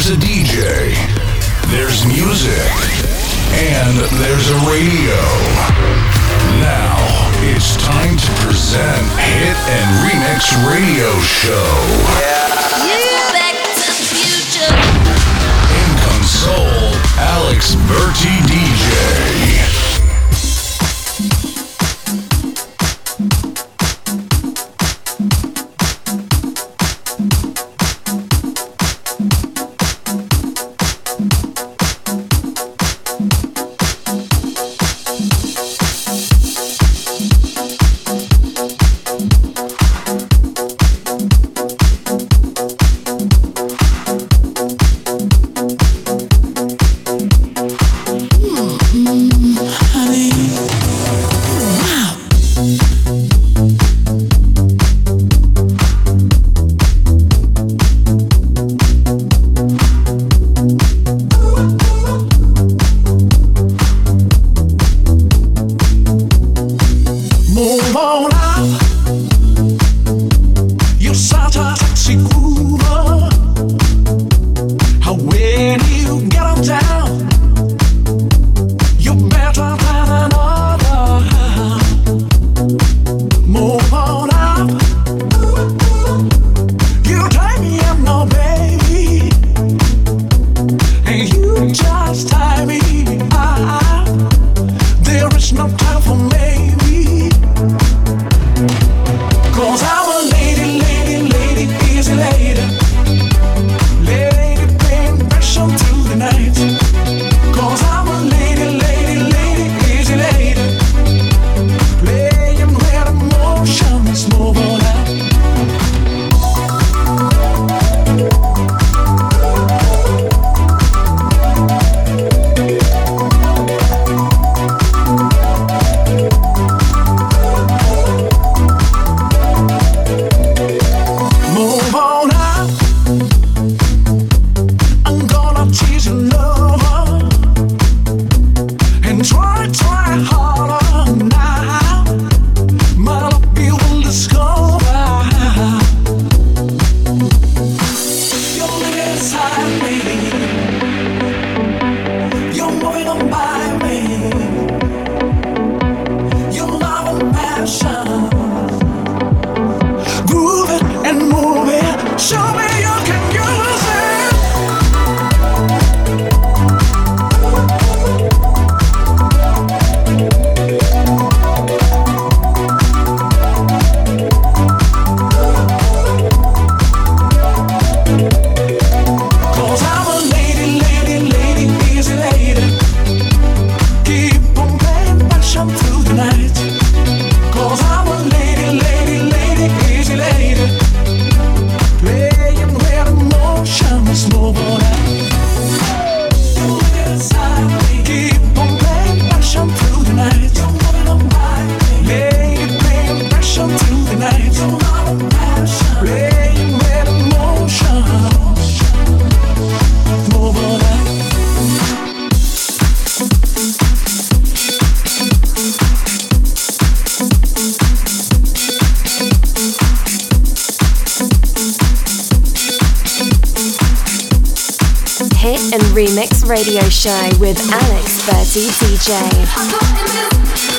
there's a DJ, there's music, and there's a radio. Now it's time to present Hit and Remix Radio Show. Yeah. yeah. Back to the future. In console, Alex Berti DJ. And Remix Radio Show with Alex Berti DJ.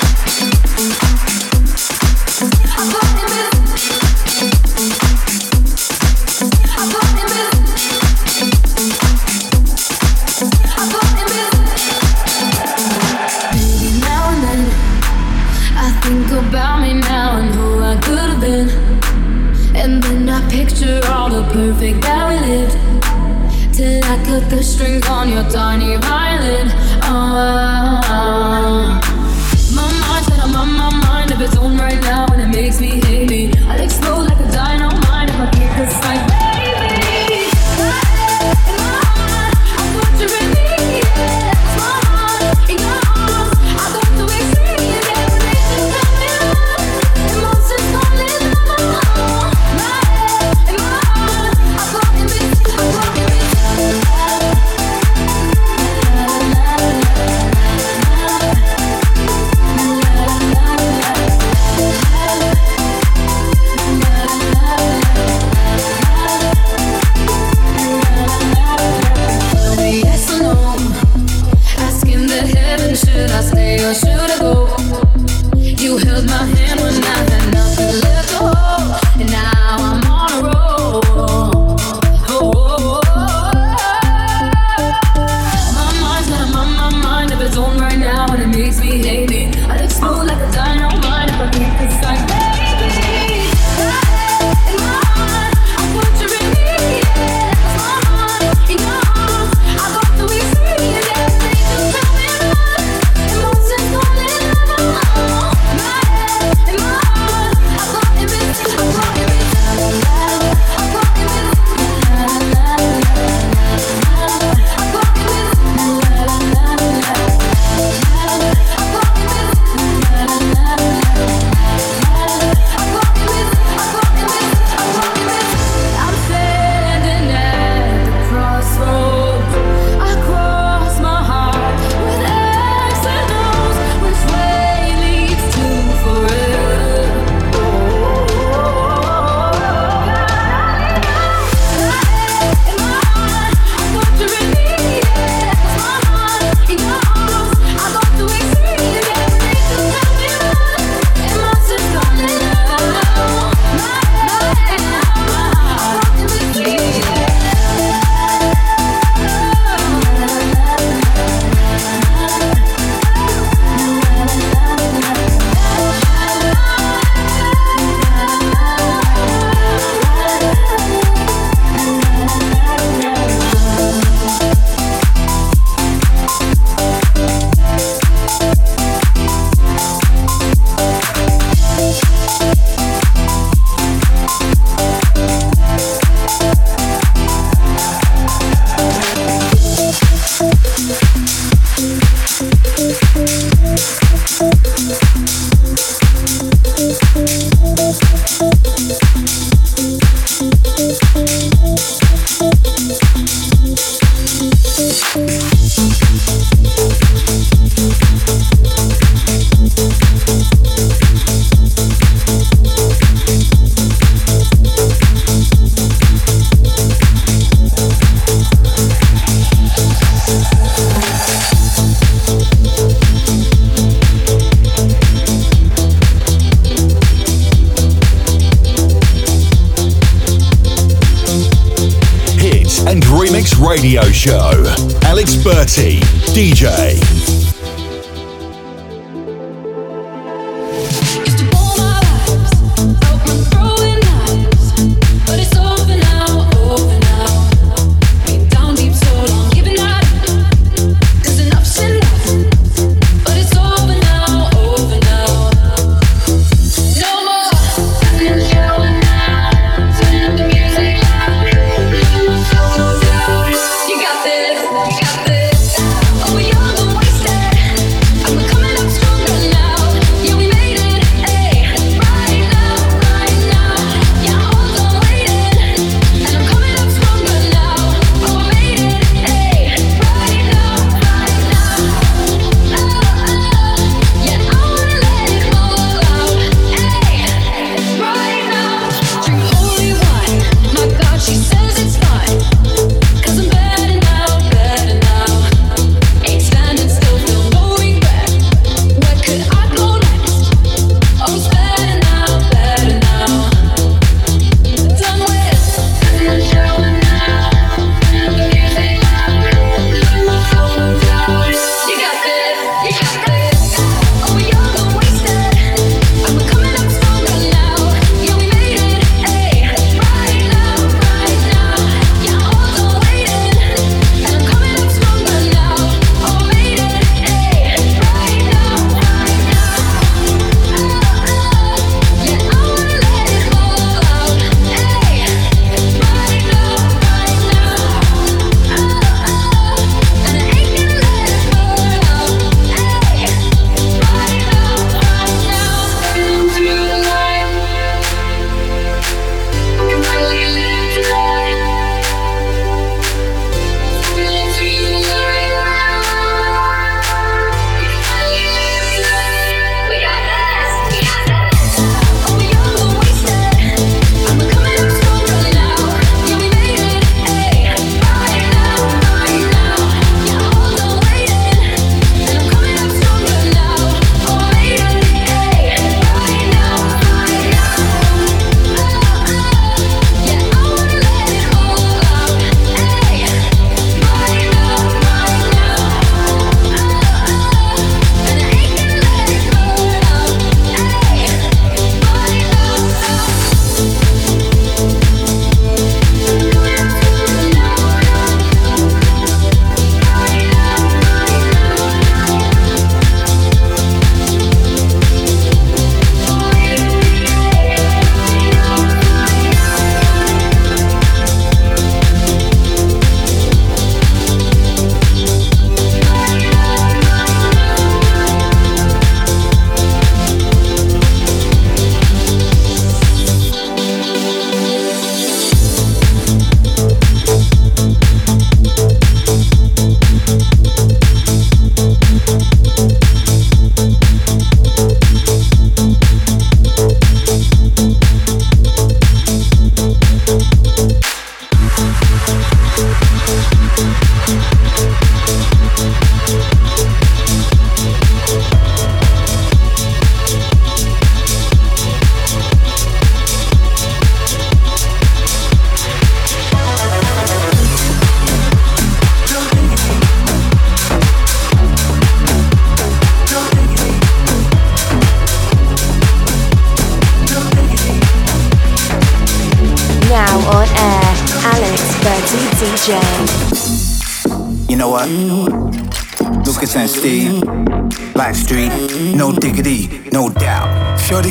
Radio Show. Alex Berti, DJ.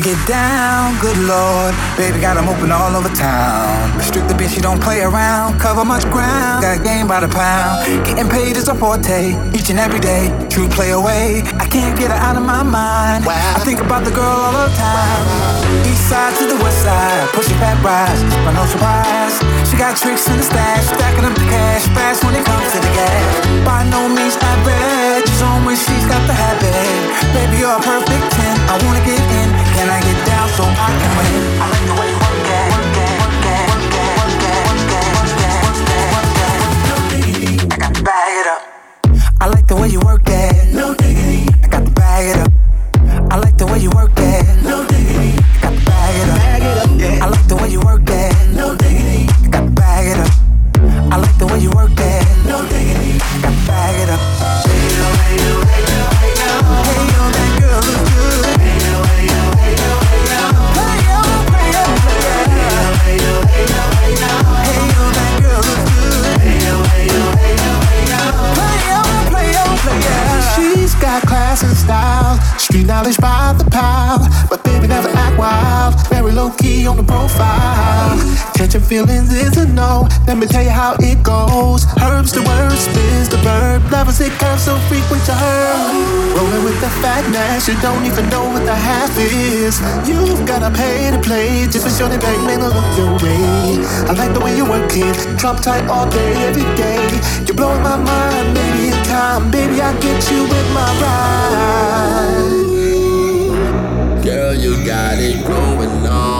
Get down, good lord. Baby got them open all over town. Restrict the bitch, you don't play around. Cover much ground, got game by the pound. Getting paid is a forte, each and every day. True play away, I can't get her out of my mind. I think about the girl all the time. East side to the west side, pushing back rise, but no surprise. She got tricks in the stash, stacking up the cash fast when it comes to the gas. By no means average, on when she's got the habit. Baby, you're a perfect 10. I wanna get in. Can I get down so I can win? I like the way you work it. Work it, work it, work it, work it, work it, work it, work it, work it. I got to it up. I like the way you work that. No Let me tell you how it goes. Herbs the word, spins the verb. Lovers it curves so frequent to her. Rolling with the fatness, you don't even know what the half is. You've gotta pay to play just for sure they bang man look your way. I like the way you work it, drop tight all day, every day. You're blowing my mind, maybe in time, baby I get you with my ride. Girl, you got it going on.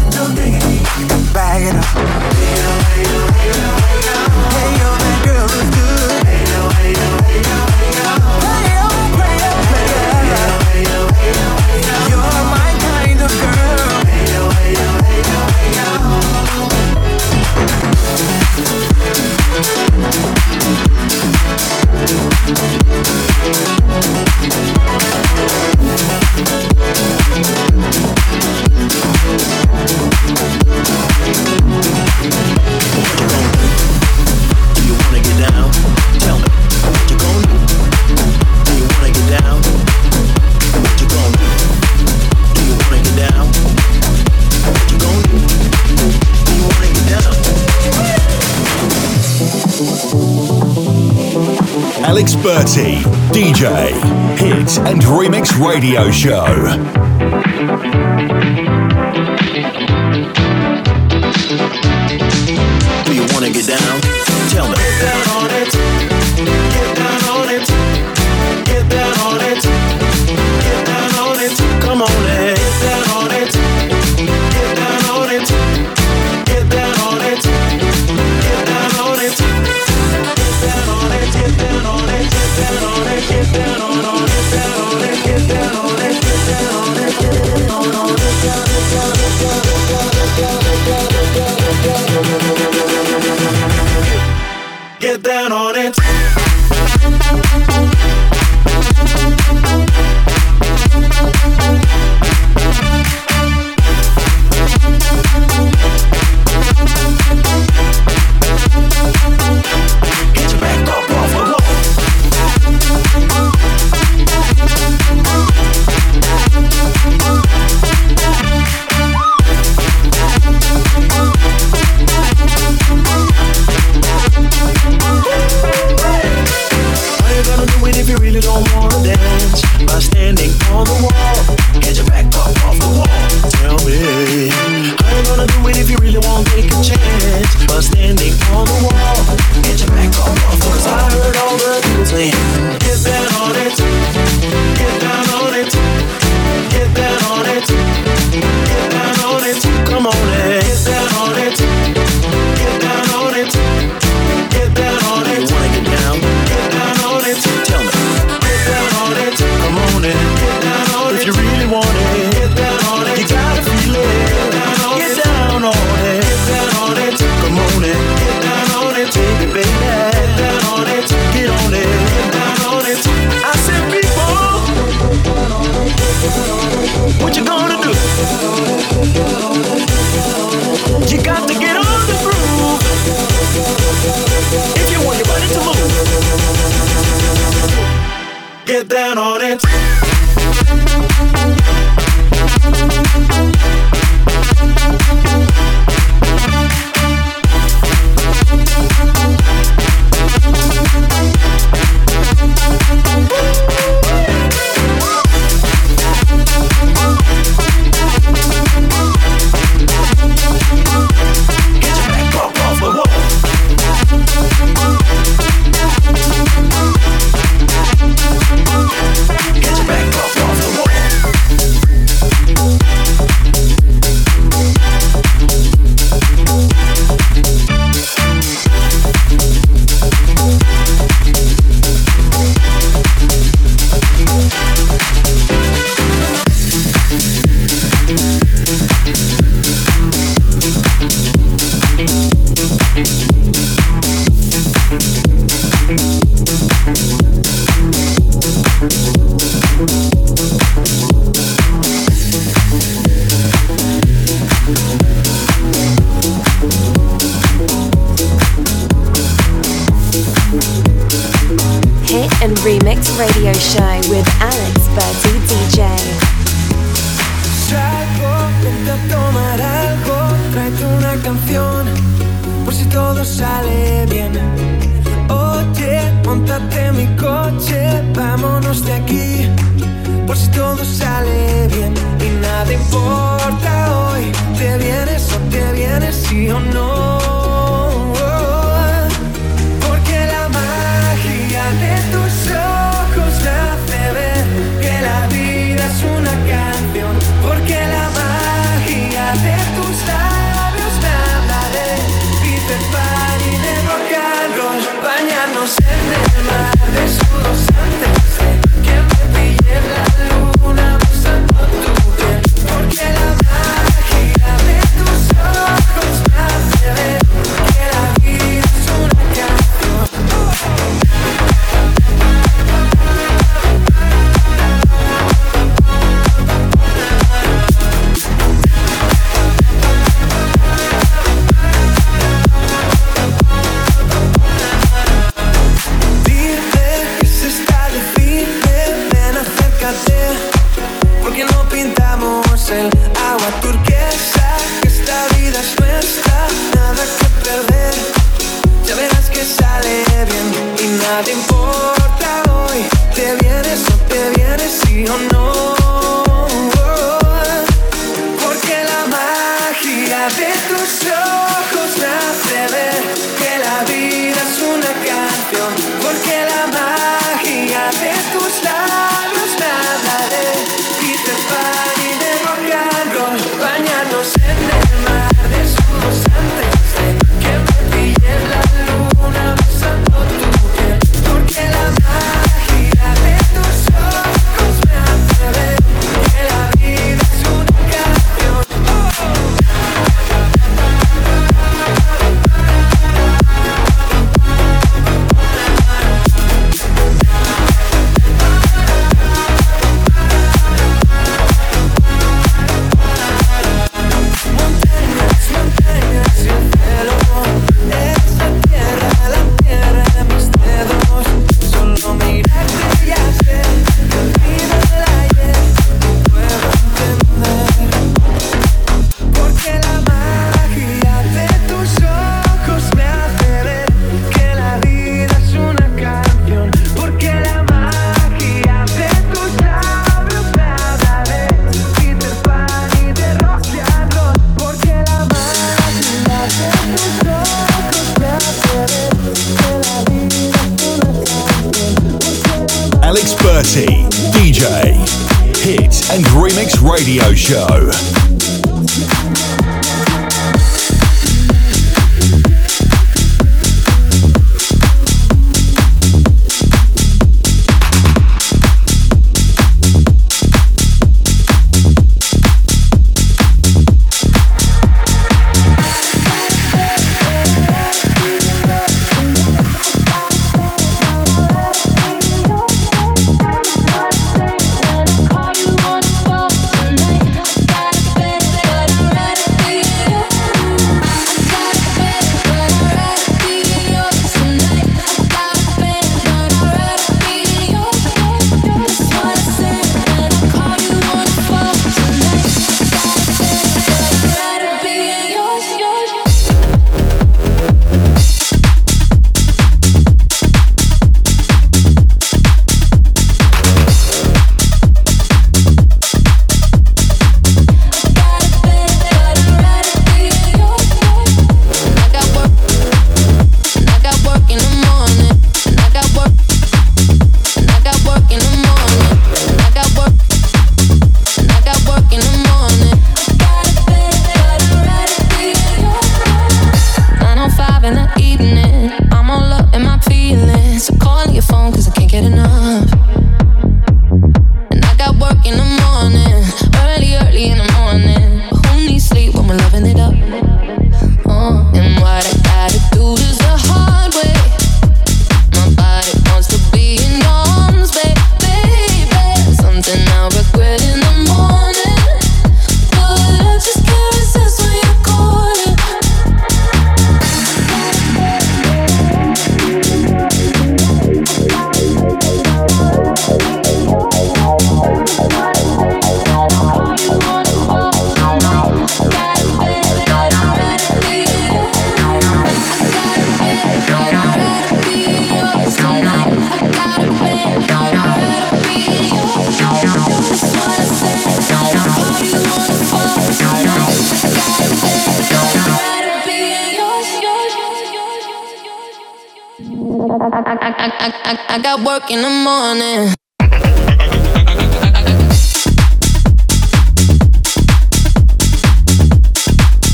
it up. Hey yo, hey yo, hey yo, hey yo. Alex Berti, DJ, Hit and Remix Radio Show. Montate mi coche, vámonos de aquí. Por si todo sale bien y nada importa hoy. Te vienes o te vienes, sí o no.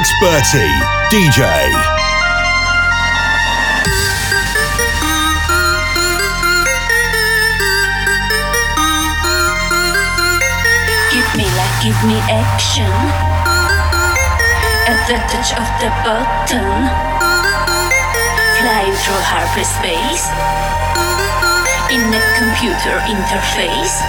Alex Berti, DJ. give me action. At the touch of the button. Flying through hyperspace in a computer interface.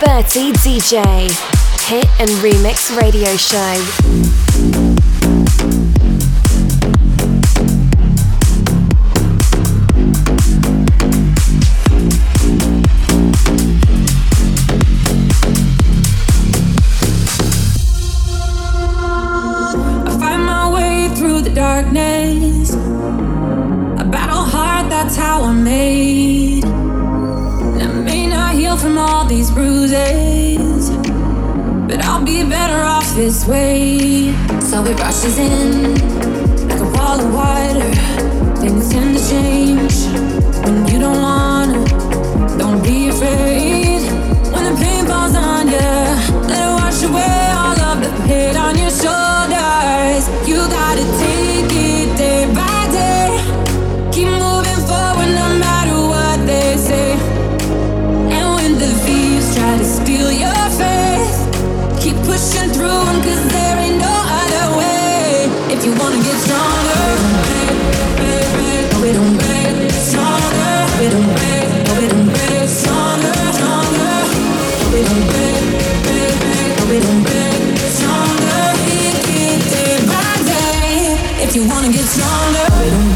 Berti DJ, Hit and Remix Radio Show. This way. So it rushes in like a wall of water. Things tend to change when you don't want. you wanna get stronger.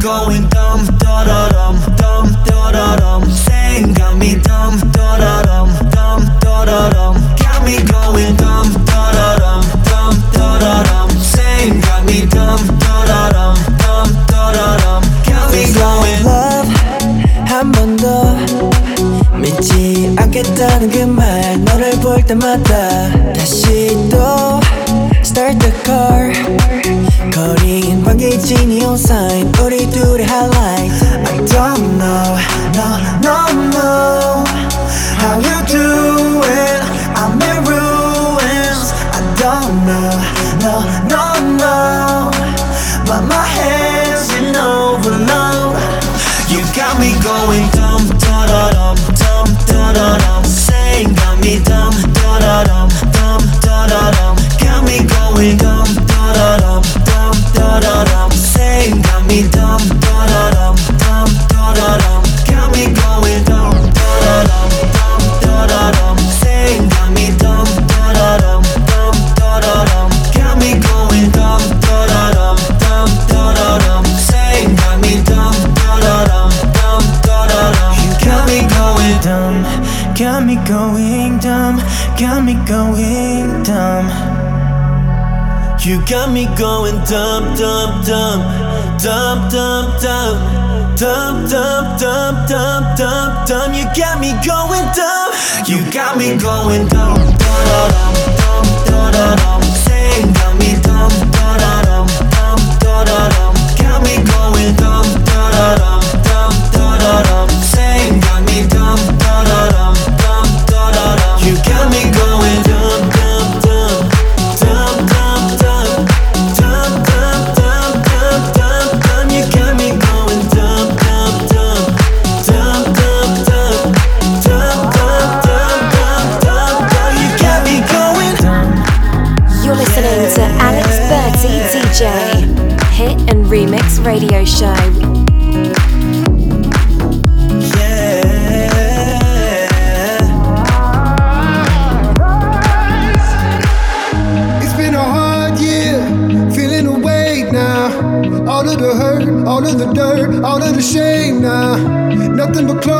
going dumb, da da dum, dumb, da da dum. Saying got me dumb, da da dum, dumb, da da dum. Got me going dumb, da da dum, dumb, da da dum. Saying got me dumb, da da dum, dumb, da da dum. Got me going. Love, 한 번 더 믿지 않겠다는 그 말 너를 볼 때마다 다시 또 start the car 거린 환기진이 온 사이 got me going dumb, dum, dum, dum, dum, dum. dirt, all of the shame now. Nothing but clothes.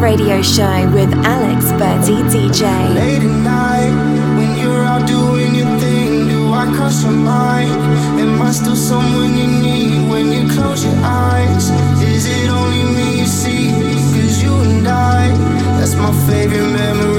radio show with Alex Berti DJ. Late at night, when you're out doing your thing, do I cross your mind? Am I still someone you need when you close your eyes? Is it only me you see? Cause you and I, that's my favorite memory.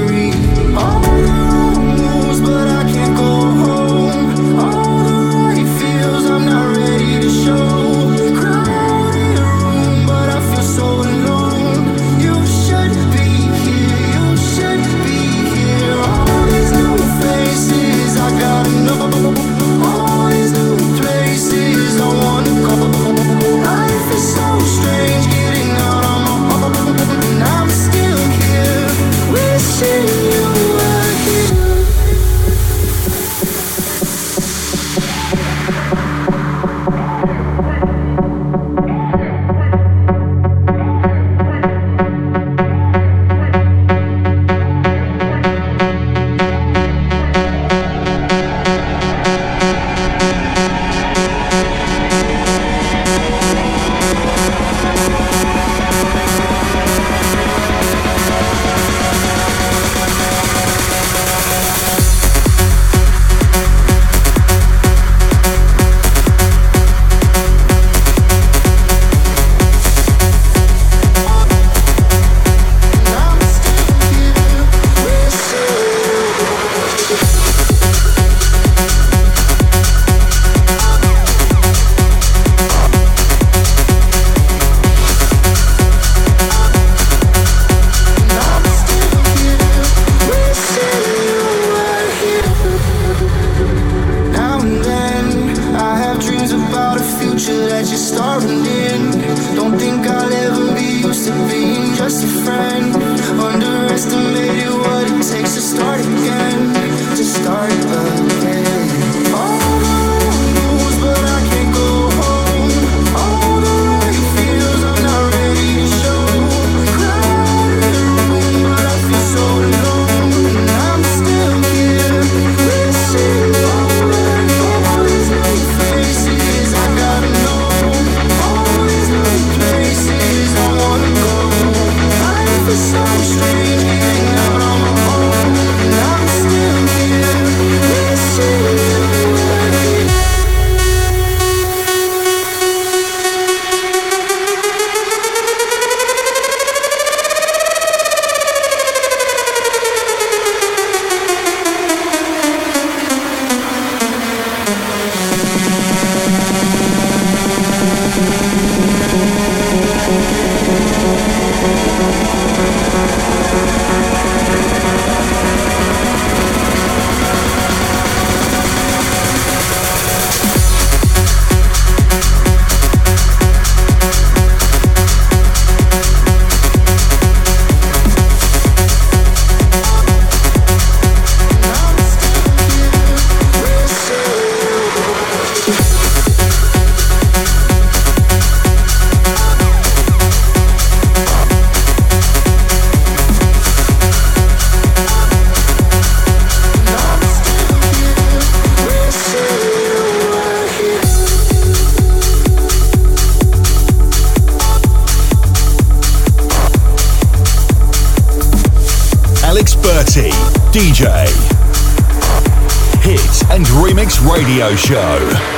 Radio Show.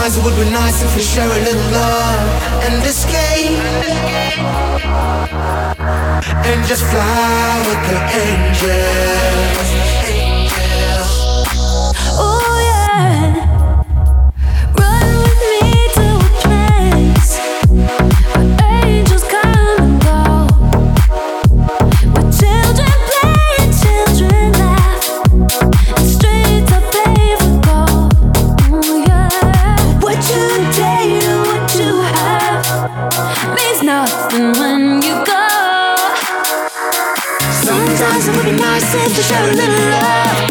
sometimes it would be nice if we share a little love and escape. And just fly with the angels. chance to show a little love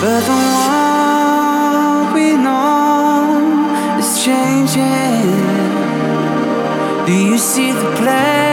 But the world we know is changing. Do you see the place?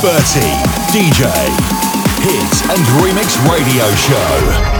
DJ, Hit and Remix Radio Show.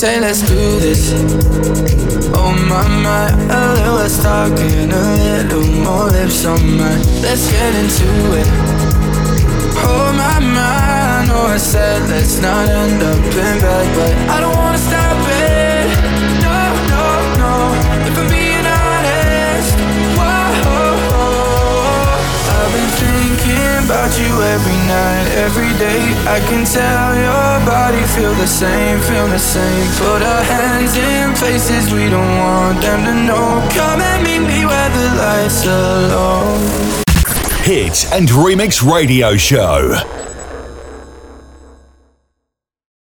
Say let's do this. Oh my my, oh, a little less talking, a little more lips on mine. Let's get into it. Oh my my, I know I said let's not end up in bed, but I don't wanna stop it. Every night, every day. I can tell your body feel the same, feel the same. Put our hands in places we don't want them to know. Come and meet me where the lights are low. Hit and Remix Radio Show.